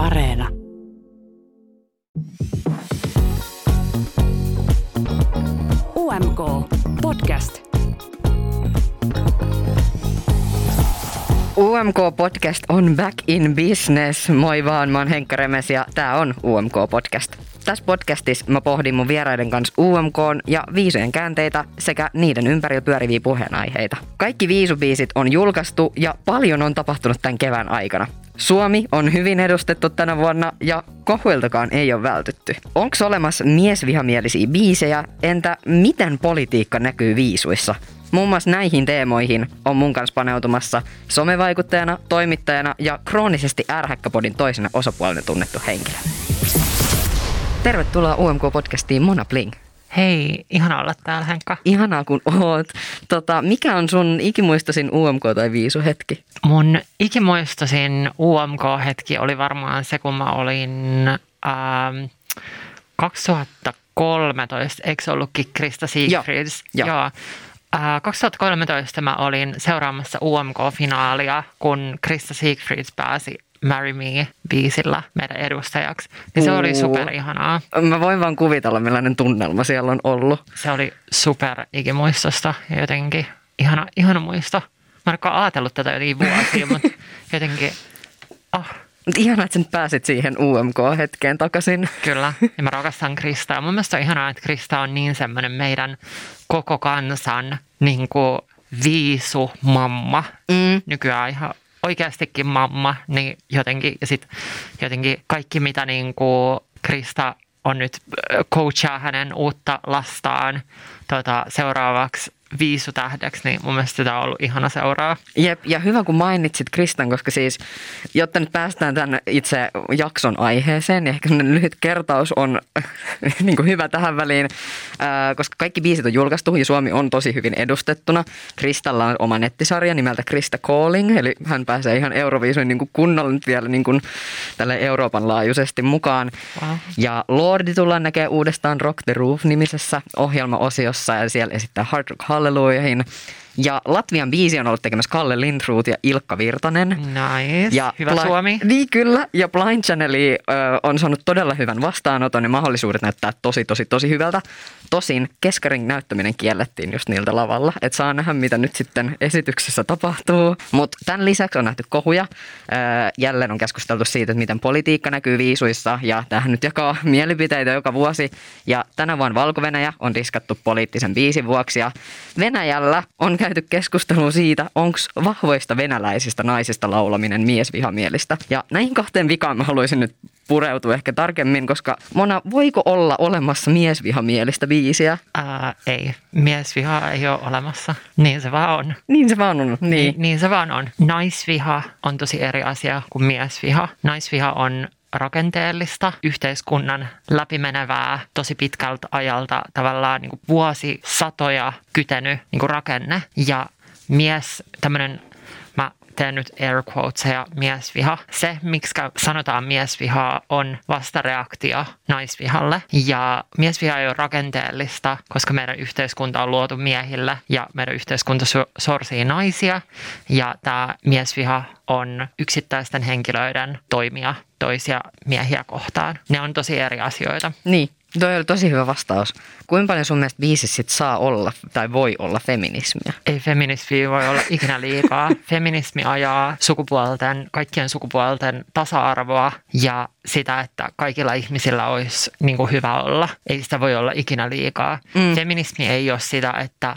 Areena. UMK Podcast. UMK Podcast on back in business. Moi vaan, mä oon Henkka Remes ja tää on UMK Podcast. Tässä podcastissa mä pohdin mun vieraiden kanssa UMK ja viisujen käänteitä sekä niiden ympärillä pyöriviä puheenaiheita. Kaikki viisubiisit on julkaistu ja paljon on tapahtunut tämän kevään aikana. Suomi on hyvin edustettu tänä vuonna ja kohuiltakaan ei ole vältytty. Onko olemassa miesvihamielisiä biisejä? Entä miten politiikka näkyy viisuissa? Muun muassa näihin teemoihin on mun kanssa paneutumassa somevaikuttajana, toimittajana ja kroonisesti ärhäkkäpodin toisena osapuolena tunnettu henkilö. Tervetuloa UMK-podcastiin Mona Bling. Hei, ihana olla täällä Henkka. Ihanaa kun oot. Tota, mikä on sun ikimuistoisin UMK- tai viisuhetki? Mun ikimuistoisin UMK-hetki oli varmaan se, kun mä olin ähm, 2013, eikö se ollutkin Krista Siegfrieds? Joo, joo. Joo. Äh, 2013 mä olin seuraamassa UMK-finaalia, kun Krista Siegfrieds pääsi Marry Me-biisillä meidän edustajaksi. Niin se oli Uu. super ihanaa. Mä voin vaan kuvitella, millainen tunnelma siellä on ollut. Se oli super ikimuistosta ja jotenkin ihana, ihana muisto. Mä en ajatellut tätä jotenkin vuosia, mutta jotenkin, oh, ihanaa, että sä nyt pääsit siihen UMK-hetkeen takaisin. kyllä. Ja mä rakastan Kristaa. Mun mielestä on ihanaa, että Krista on niin semmoinen meidän koko kansan niin kuin viisu mamma. Mm. Nykyään ihan oikeastikin mamma, niin jotenkin, ja sit jotenkin kaikki mitä niin kuin Krista on nyt coachaa hänen uutta lastaan tota, seuraavaksi viisutähdeksi, niin mun mielestä sitä on ollut ihana seuraa. Jep, ja hyvä kun mainitsit Kristan, koska siis, jotta nyt päästään tämän itse jakson aiheeseen, niin ehkä lyhyt kertaus on niin kuin hyvä tähän väliin, ää, koska kaikki biisit on julkaistu ja Suomi on tosi hyvin edustettuna. Kristalla on oma nettisarja nimeltä Krista Calling, eli hän pääsee ihan Euroviisuin niin kuin kunnolla nyt vielä niin kuin tälle Euroopan laajuisesti mukaan. Wow. Ja Lordi tullaan näkee uudestaan Rock the Roof-nimisessä ohjelmaosiossa ja siellä esittää Hard Rock Hallelujahin. Ja Latvian biisi on ollut tekemässä Kalle Lindroth ja Ilkka Virtanen. Nice. Ja Hyvä Bli- Suomi. Niin kyllä, ja Blind Channel on saanut todella hyvän vastaanoton ja mahdollisuudet näyttää tosi, tosi, tosi hyvältä. Tosin keskarin näyttäminen kiellettiin just niiltä lavalla, että saa nähdä mitä nyt sitten esityksessä tapahtuu. Mutta tämän lisäksi on nähty kohuja. Jälleen on keskusteltu siitä, että miten politiikka näkyy viisuissa ja tähän nyt jakaa mielipiteitä joka vuosi. Ja tänä vuonna valko on diskattu poliittisen biisin vuoksi ja Venäjällä on käyty keskustelua siitä, onko vahvoista venäläisistä naisista laulaminen miesvihamielistä. Ja näihin kahteen vikaan mä haluaisin nyt pureutua ehkä tarkemmin, koska Mona, voiko olla olemassa miesvihamielistä biisiä? Ää, ei, miesviha ei ole olemassa. Niin se vaan on. Niin se vaan on. Niin. Niin. niin se vaan on. Naisviha on tosi eri asia kuin miesviha. Naisviha on rakenteellista, yhteiskunnan läpimenevää, tosi pitkältä ajalta tavallaan niin kuin vuosisatoja kytenyt niin kuin rakenne. Ja mies, tämmöinen, teen nyt air quotesia, miesviha. Se, miksi sanotaan miesvihaa, on vastareaktio naisvihalle. Ja miesviha ei ole rakenteellista, koska meidän yhteiskunta on luotu miehille ja meidän yhteiskunta so- sorsii naisia. Ja tämä miesviha on yksittäisten henkilöiden toimia toisia miehiä kohtaan. Ne on tosi eri asioita. Niin. Toi oli tosi hyvä vastaus. Kuinka paljon sun mielestä biisissä sit saa olla tai voi olla feminismiä? Ei feminismi voi olla ikinä liikaa. Feminismi ajaa sukupuolten, kaikkien sukupuolten tasa-arvoa ja sitä, että kaikilla ihmisillä olisi niin kuin hyvä olla. Ei sitä voi olla ikinä liikaa. Mm. Mm. Feminismi ei ole sitä, että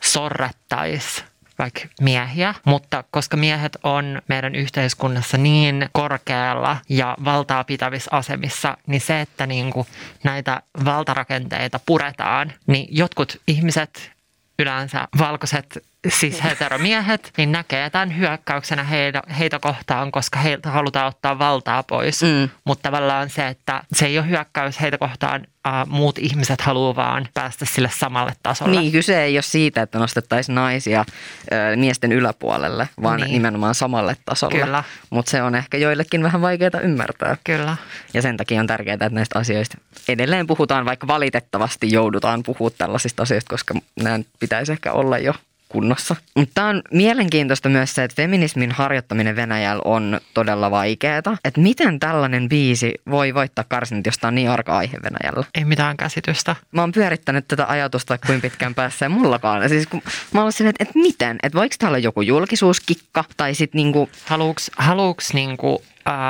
sorrettaisiin vaikka miehiä, mutta koska miehet on meidän yhteiskunnassa niin korkealla ja valtaa pitävissä asemissa, niin se, että niin kuin näitä valtarakenteita puretaan, niin jotkut ihmiset, yleensä valkoiset siis heteromiehet, niin näkee tämän hyökkäyksenä heitä, heitä kohtaan, koska heiltä halutaan ottaa valtaa pois. Mm. Mutta tavallaan se, että se ei ole hyökkäys heitä kohtaan, äh, muut ihmiset haluaa vaan päästä sille samalle tasolle. Niin, kyse ei ole siitä, että nostettaisiin naisia ö, miesten yläpuolelle, vaan niin. Niin. nimenomaan samalle tasolle. Kyllä. Mutta se on ehkä joillekin vähän vaikeaa ymmärtää. Kyllä. Ja sen takia on tärkeää, että näistä asioista edelleen puhutaan, vaikka valitettavasti joudutaan puhumaan tällaisista asioista, koska nämä pitäisi ehkä olla jo kunnossa. Mutta on mielenkiintoista myös se, että feminismin harjoittaminen Venäjällä on todella vaikeaa. Että miten tällainen biisi voi voittaa karsinit, jos tämä on niin arka aihe Venäjällä? Ei mitään käsitystä. Mä oon pyörittänyt tätä ajatusta kuin pitkään päässä ja mullakaan. Siis kun mä oon silleen, että, että miten? Että voiko täällä olla joku julkisuuskikka tai sitten niinku... Haluuks, haluuks niinku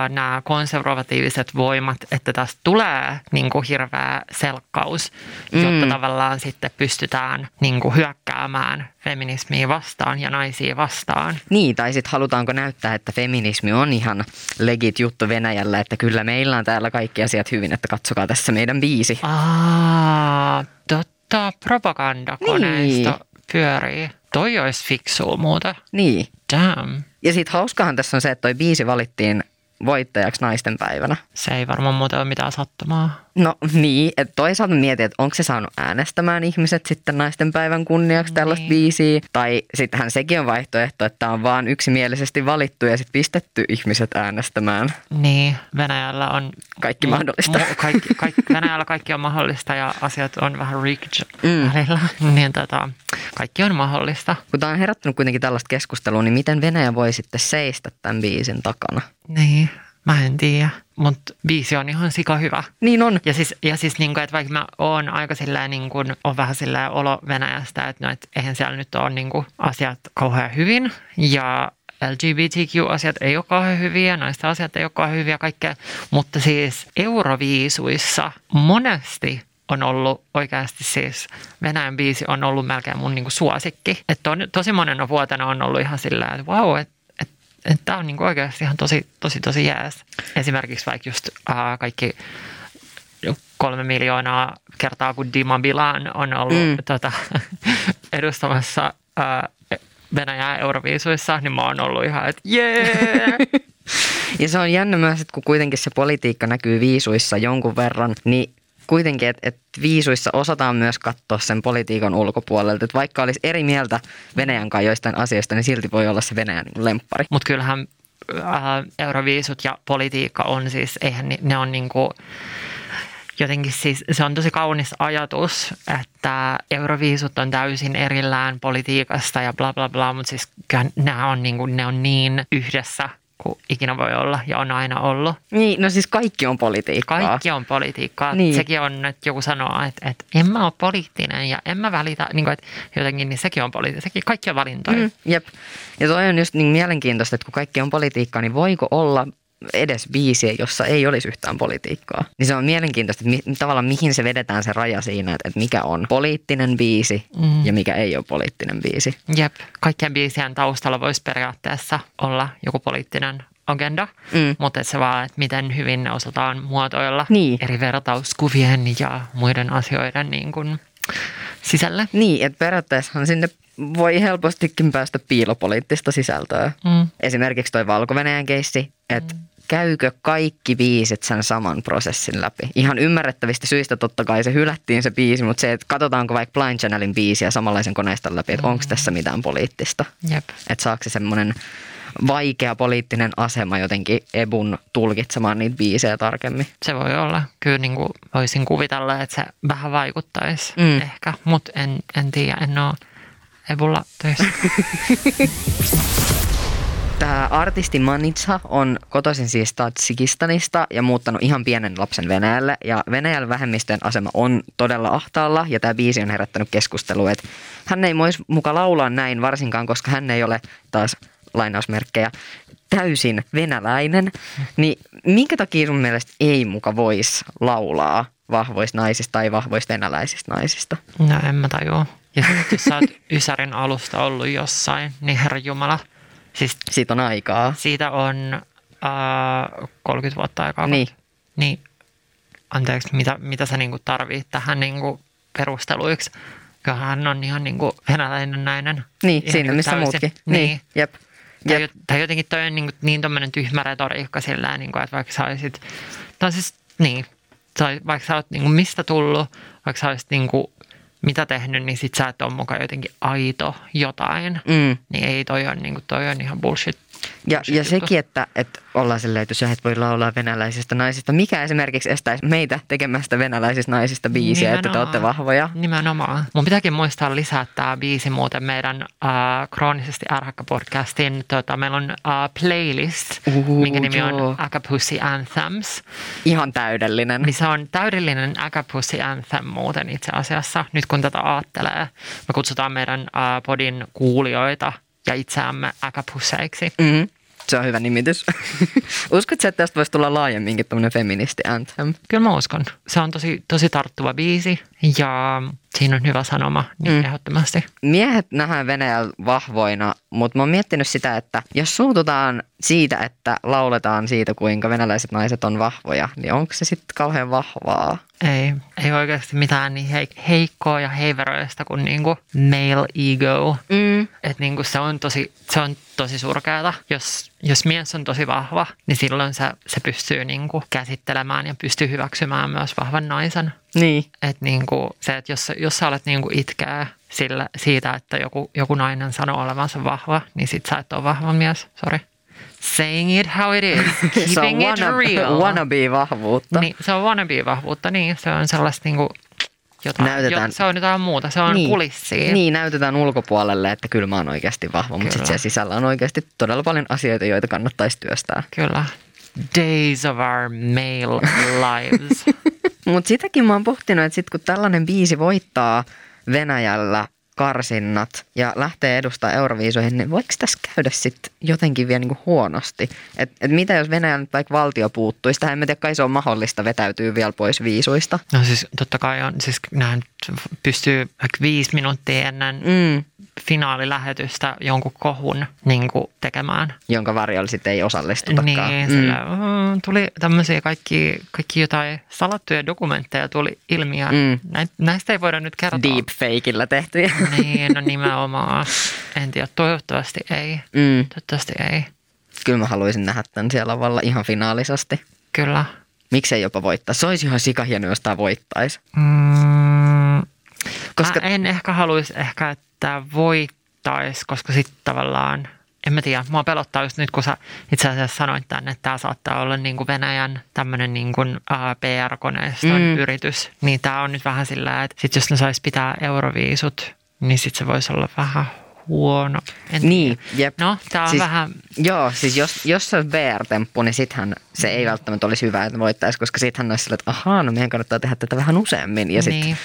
nämä konservatiiviset voimat, että tästä tulee niin kuin hirveä selkkaus, jotta mm. tavallaan sitten pystytään niin kuin hyökkäämään feminismiä vastaan ja naisia vastaan. Niin, tai sitten halutaanko näyttää, että feminismi on ihan legit juttu Venäjällä, että kyllä meillä on täällä kaikki asiat hyvin, että katsokaa tässä meidän biisi. Aa, totta, propagandakoneisto niin. pyörii. Toi olisi fiksua muuta. Niin. Damn. Ja sitten hauskahan tässä on se, että toi biisi valittiin voittajaksi naisten päivänä. Se ei varmaan muuten ole mitään sattumaa. No niin, että toisaalta mietin, että onko se saanut äänestämään ihmiset sitten naisten päivän kunniaksi tällaista niin. biisiä. Tai sittenhän sekin on vaihtoehto, että on vaan yksimielisesti valittu ja sitten pistetty ihmiset äänestämään. Niin, Venäjällä on... Kaikki mahdollista. Mu- kaikki, kaikki, Venäjällä kaikki on mahdollista ja asiat on vähän rigged mm. välillä. Niin tota, kaikki on mahdollista. Kun tämä on herättänyt kuitenkin tällaista keskustelua, niin miten Venäjä voi sitten seistä tämän biisin takana? Niin, Mä en tiedä, mutta biisi on ihan sika hyvä. Niin on. Ja siis, ja siis niin kuin, että vaikka mä oon aika silleen, niin kuin, on vähän silleen olo Venäjästä, että, no, että eihän siellä nyt ole niin kuin, asiat kauhean hyvin. Ja LGBTQ-asiat ei ole kauhean hyviä, naisten asiat ei ole kauhean hyviä, kaikkea. Mutta siis Euroviisuissa monesti on ollut oikeasti siis, Venäjän biisi on ollut melkein mun niin kuin suosikki. Että tosi monen vuotena on ollut ihan sillä, että vau, wow, että Tämä on niin kuin oikeasti ihan tosi, tosi, tosi jääs. Esimerkiksi vaikka just äh, kaikki kolme miljoonaa kertaa, kun Dima Bilan on ollut mm. tota, edustamassa äh, Venäjää Euroviisuissa, niin mä oon ollut ihan, että jee! Yeah! ja se on jännä myös, että kun kuitenkin se politiikka näkyy viisuissa jonkun verran, niin kuitenkin, että, että viisuissa osataan myös katsoa sen politiikan ulkopuolelta. Että vaikka olisi eri mieltä Venäjän kanssa joistain asioista, niin silti voi olla se Venäjän niin lemppari. Mutta kyllähän äh, euroviisut ja politiikka on siis, eihän ne, ne on niin kuin, jotenkin siis se on tosi kaunis ajatus, että euroviisut on täysin erillään politiikasta ja bla bla bla, mutta siis nämä on niin, kuin, ne on niin yhdessä kuin ikinä voi olla ja on aina ollut. Niin, no siis kaikki on politiikkaa. Kaikki on politiikkaa. Niin. Sekin on, että joku sanoo, että, että en mä ole poliittinen ja en mä välitä, niin kuin, että jotenkin, niin sekin on politiikkaa. Sekin kaikki on valintoja. Mm, jep. Ja toi on just niin mielenkiintoista, että kun kaikki on politiikkaa, niin voiko olla edes biisiä, jossa ei olisi yhtään politiikkaa. Niin se on mielenkiintoista, että mi- tavallaan mihin se vedetään se raja siinä, että, että mikä on poliittinen biisi mm. ja mikä ei ole poliittinen biisi. Jep, kaikkien biisien taustalla voisi periaatteessa olla joku poliittinen agenda, mm. mutta se vaan, että miten hyvin ne osataan muotoilla niin. eri vertauskuvien ja muiden asioiden niin kuin sisälle. Niin, että periaatteessahan sinne voi helpostikin päästä piilopoliittista sisältöä. Mm. Esimerkiksi toi valko keissi, että mm käykö kaikki biisit sen saman prosessin läpi? Ihan ymmärrettävistä syistä totta kai se hylättiin se biisi, mutta se, että katsotaanko vaikka Blind Channelin biisiä samanlaisen koneiston läpi, että mm. onko tässä mitään poliittista. Jep. Että saako se semmoinen vaikea poliittinen asema jotenkin Ebun tulkitsemaan niitä biisejä tarkemmin. Se voi olla. Kyllä niin kuin voisin kuvitella, että se vähän vaikuttaisi mm. ehkä, mutta en, en tiedä, en ole Ebulla töissä. Tämä artisti Manitsa on kotoisin siis Tatsikistanista ja muuttanut ihan pienen lapsen Venäjälle. Ja Venäjällä vähemmistöjen asema on todella ahtaalla ja tämä biisi on herättänyt keskustelua, että hän ei voisi muka laulaa näin varsinkaan, koska hän ei ole taas lainausmerkkejä täysin venäläinen. Niin minkä takia sun mielestä ei muka voisi laulaa vahvoista naisista tai vahvoista venäläisistä naisista? No en mä tajua. Ja jos sä oot Ysärin alusta ollut jossain, niin herra Jumala – Siis siitä on aikaa. Siitä on äh, 30 vuotta aikaa. Niin. Niin, anteeksi, mitä, mitä sä niinku tarvit tähän niinku perusteluiksi? Kyllähän hän on ihan niinku venäläinen nainen. Niin, ihan siinä niinku missä täysin. muutkin. Niin, niin. jep. jep. Tai, tai jotenkin toi on niin, niin tommonen tyhmä retoriikka sillä niin kuin, että vaikka sä olisit, tai siis niin, vaikka sä oot niin kuin mistä tullut, vaikka sä olisit niin kuin mitä tehnyt, niin sit sä et ole mukaan jotenkin aito jotain. Mm. Niin ei toi on, niin kuin, toi on ihan bullshit Ja, ja sekin, että, että ollaan silleen, että et voi laulaa venäläisistä naisista. Mikä esimerkiksi estäisi meitä tekemästä venäläisistä naisista biisiä, että te olette Nimenomaan. vahvoja? Nimenomaan. Mun pitääkin muistaa lisää tämä biisi muuten meidän äh, kroonisesti ärhäkkä podcastin. Tota, meillä on äh, playlist, Uhu, minkä nimi joo. on Akapussy Anthems. Ihan täydellinen. Niin se on täydellinen Akapussy Anthem muuten itse asiassa. Nyt kun tätä ajattelee, me kutsutaan meidän äh, podin kuulijoita ja itseämme Akapusseiksi. Mm, se on hyvä nimitys. Uskotko, että tästä voisi tulla laajemminkin tämmöinen feministi anthem? Kyllä mä uskon. Se on tosi, tosi tarttuva biisi ja siinä on hyvä sanoma niin Mm. ehdottomasti. Miehet nähdään Venäjällä vahvoina, mutta mä oon miettinyt sitä, että jos suututaan siitä, että lauletaan siitä, kuinka venäläiset naiset on vahvoja, niin onko se sitten kauhean vahvaa? Ei, ei oikeasti mitään niin heik- heikkoa ja heiveröistä kuin niinku male ego. Mm. Et niinku se, on tosi, se on tosi surkeata. Jos, jos mies on tosi vahva, niin silloin se, se pystyy niinku käsittelemään ja pystyy hyväksymään myös vahvan naisen. Niin. Et niinku se, että jos, jos sä alet niinku itkeä sillä, siitä, että joku, joku nainen sanoo olevansa vahva, niin sit sä et ole vahva mies. Sorry. Saying it how it is. se on Keeping it wanna, real. wannabe-vahvuutta. Niin, se on wannabe-vahvuutta, niin. Se on sellaista niinku, jotain, Näytetään- jo, se on jotain muuta. Se on niin. kulissia. Niin, näytetään ulkopuolelle, että kyllä mä oon oikeasti vahva, mutta sitten Kyllä. sisällä on oikeasti todella paljon asioita, joita kannattaisi työstää. Kyllä. Days of our male lives. Mutta sitäkin mä oon pohtinut, että sit kun tällainen biisi voittaa Venäjällä karsinnat ja lähtee edustaa Euroviisoihin, niin voiko tässä käydä sitten jotenkin vielä niinku huonosti? Että et mitä jos Venäjän nyt vaikka valtio puuttuisi? Tähän en tiedä, kai se on mahdollista vetäytyy vielä pois viisuista. No siis totta kai on, siis nämä pystyy viisi minuuttia ennen Mm. Finaalilähetystä jonkun kohun niin kuin tekemään. Jonka varjolla sitten ei osallistutakaan. Niin, mm. sillä, mm, tuli tämmöisiä kaikki, kaikki jotain salattuja dokumentteja tuli ilmi ja Mm. näistä ei voida nyt kertoa. Deepfakeillä tehtyjä. Niin, no nimenomaan. En tiedä, toivottavasti ei. Mm. Toivottavasti ei. Kyllä mä haluaisin nähdä tämän siellä lavalla ihan finaalisasti. Kyllä. Miksei jopa voittaa? Se olisi ihan sikahieno, jos tämä voittaisi. Mm, Koska Mä en ehkä haluaisi ehkä, että voittaisi, koska sitten tavallaan, en mä tiedä, mua pelottaa just nyt, kun sä itse asiassa sanoit tänne, että tämä saattaa olla niin kuin Venäjän tämmöinen niin kuin, PR-koneiston Mm. mm. yritys. Niin tämä on nyt vähän sillä, että sit jos ne sais pitää euroviisut, niin sitten se voisi olla vähän huono. En Niin, jep. No, tämä on Siis- vähän, Joo, siis jos, jos se on VR-temppu, niin sittenhän se ei välttämättä olisi hyvä, että voittaisi, koska sittenhän olisi sillä, että ahaa, no meidän kannattaa tehdä tätä vähän useammin. Ja sitten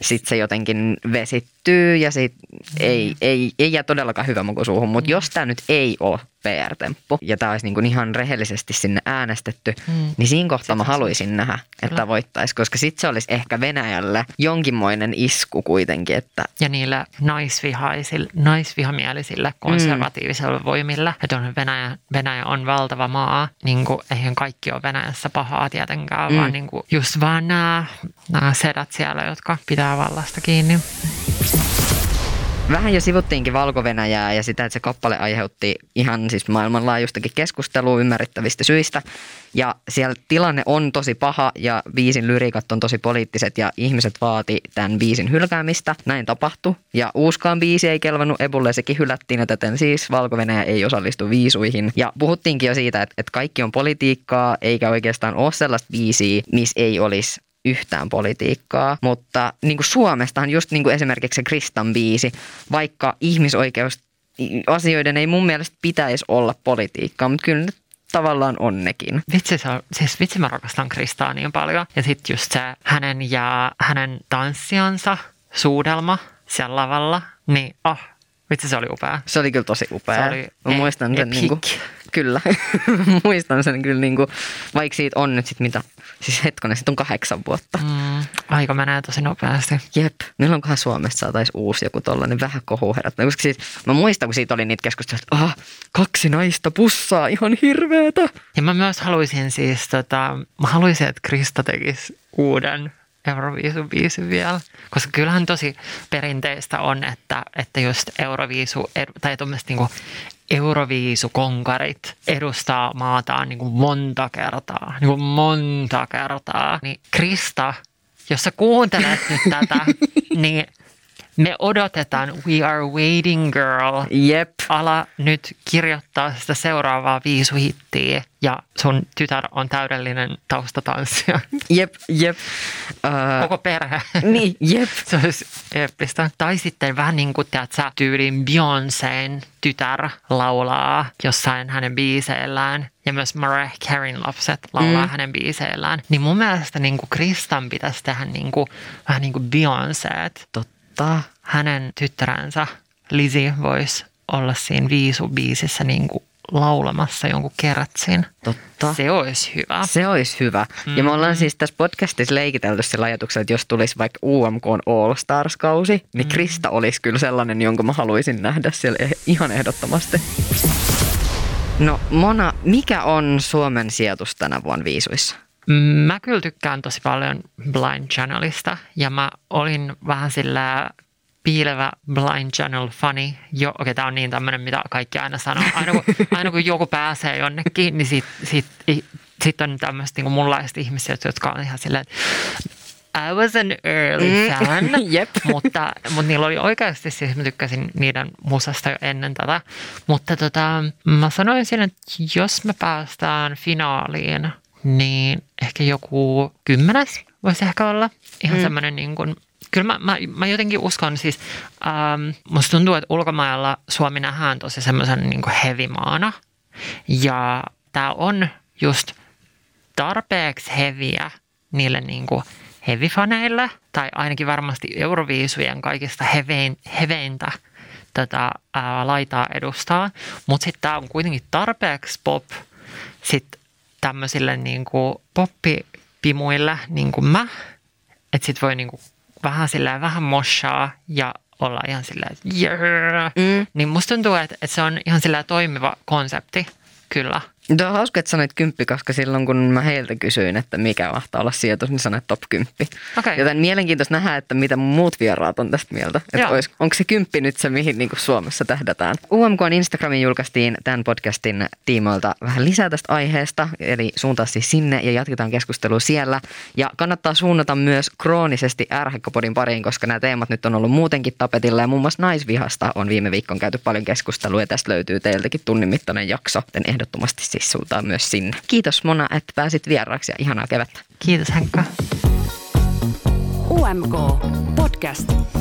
niin, sit se jotenkin vesittyy ja sit ei, ei, ei jää todellakaan hyvä maku suuhun. Mutta jos tämä nyt ei ole VR-temppu ja tämä olisi niinku ihan rehellisesti sinne äänestetty, Mm. niin siinä kohtaa mä Sitten se- haluaisin nähdä, että Kyllä. voittaisi, koska sitten se olisi ehkä Venäjälle jonkinmoinen isku kuitenkin, että ja niille naisvihaisille, naisvihamielisille konservatiivisille voimille, että on Venäjä, Venäjä on valtava maa, niin kuin, eihän kaikki ole Venäjässä pahaa tietenkään, Mm. mm. vaan niin kuin, just vaan nämä, nämä sedät siellä, jotka pitää vallasta kiinni. Vähän jo sivuttiinkin valko ja sitä, että se kappale aiheutti ihan siis maailmanlaajuistakin keskustelua ymmärrettävistä syistä. Ja siellä tilanne on tosi paha ja biisin lyriikat on tosi poliittiset ja ihmiset vaati tämän biisin hylkäämistä. Näin tapahtui ja uuskaan biisi ei kelvannut Ebulle, sekin hylättiin ja täten siis valko ei osallistu viisuihin. Ja puhuttiinkin jo siitä, että, että kaikki on politiikkaa eikä oikeastaan ole sellaista biisiä, missä ei olisi yhtään politiikkaa, mutta niin kuin Suomestahan just niin kuin esimerkiksi se Kristan biisi, vaikka ihmisoikeus asioiden ei mun mielestä pitäisi olla politiikkaa, mutta kyllä tavallaan on nekin. Vitsi, se on, siis vitsi mä rakastan Kristaa niin paljon. Ja sitten just se hänen ja hänen tanssiansa suudelma siellä lavalla, niin oh, vitsi se oli upea. Se oli kyllä tosi upea. Se oli Mä muistan sen niin kuin, kyllä, muistan sen kyllä niin kuin, vaikka siitä on nyt sit mitä, siis hetkonen, sit on kahdeksan vuotta. Mm, aika menee tosi nopeasti. Jep, milloinkohan Suomessa saataisiin uusi joku tollainen vähän kohu herättänyt. Koska siis, mä muistan, kun siitä oli niitä keskusteluja, että ah, kaksi naista pussaa, ihan hirveetä. Ja mä myös haluaisin siis, tota, mä haluaisin, että Krista tekisi uuden Euroviisun biisin vielä. Koska kyllähän tosi perinteistä on, että, että just Euroviisu, tai tuommoiset niinku Euroviisukonkarit edustaa maataan niinku monta kertaa. Niinku monta kertaa. Niin Krista, jos sä kuuntelet nyt tätä, niin Me odotetaan We Are Waiting Girl. Jep. Ala nyt kirjoittaa sitä seuraavaa viisuhittiä ja sun tytär on täydellinen taustatanssija. Jep, jep. Uh, Koko perhe. niin, jep. Se olisi eeppistä. Tai sitten vähän niin kuin, teat sä, tyyliin Beyoncé'n tytär laulaa jossain hänen biiseillään. Ja myös Mariah Careyn lapset laulaa mm. hänen biiseillään. Niin mun mielestä niin kuin Kristan pitäisi tehdä niin kuin, vähän niin kuin Beyoncé. Totta. Hänen tyttäränsä Lizzie voisi olla siinä viisubiisissä niin kuin laulamassa jonkun kertsin. Totta. Se olisi hyvä. Se olisi hyvä. Mm. Ja me ollaan siis tässä podcastissa leikitelty sillä ajatuksella, että jos tulisi vaikka UMK All Stars-kausi, niin Krista olisi kyllä sellainen, jonka mä haluaisin nähdä siellä eh- ihan ehdottomasti. No Mona, mikä on Suomen sijoitus tänä vuonna viisuissa? Mä kyllä tykkään tosi paljon Blind Channelista ja mä olin vähän sillä piilevä Blind Channel funny. Jo, okei, okay, tämä on niin tämmöinen, mitä kaikki aina sanoo. Aina kun, aina kun joku pääsee jonnekin, niin sitten sit, sit on tämmöistä niin munlaista ihmisiä, jotka on ihan silleen, I was an early fan, mm. yep. mutta, mutta niillä oli oikeasti, siis mä tykkäsin niiden musasta jo ennen tätä. Mutta tota, mä sanoisin, että jos me päästään finaaliin, niin ehkä joku kymmenes voisi ehkä olla. Ihan mm. semmoinen niin kuin, kyllä mä, mä, mä jotenkin uskon siis, ähm, musta tuntuu, että ulkomailla Suomi nähdään tosi semmoisen niin hevimaana. Ja tää on just tarpeeksi heviä niille niin kuin hevifaneille, tai ainakin varmasti Euroviisujen kaikista hevein, heveintä tätä ää, laitaa edustaa. Mutta sitten tämä on kuitenkin tarpeeksi pop sit tämmöisille niin kuin poppipimuille niin kuin mä. Että sit voi niin kuin vähän silleen vähän moshaa ja olla ihan silleen, että yeah. mm. Niin musta tuntuu, että, että se on ihan silleen toimiva konsepti, kyllä. Tuo on hauska, että sanoit kymppi, koska silloin kun mä heiltä kysyin, että mikä mahtaa olla sijoitus, niin sanoit top kymppi. Okay. Joten mielenkiintoista nähdä, että mitä muut vieraat on tästä mieltä. Että olis, onko se kymppi nyt se, mihin niin Suomessa tähdätään? UMK Instagramiin julkaistiin tämän podcastin tiimoilta vähän lisää tästä aiheesta, eli suuntaa siis sinne ja jatketaan keskustelua siellä. Ja kannattaa suunnata myös kroonisesti ärhekkopodin pariin, koska nämä teemat nyt on ollut muutenkin tapetilla ja muun muassa naisvihasta on viime viikon käyty paljon keskustelua ja tästä löytyy teiltäkin tunnin mittainen jakso, joten ehdottomasti siis sultaan myös sinne. Kiitos Mona, että pääsit vieraaksi ja ihanaa kevättä. Kiitos Henkka. UMK Podcast.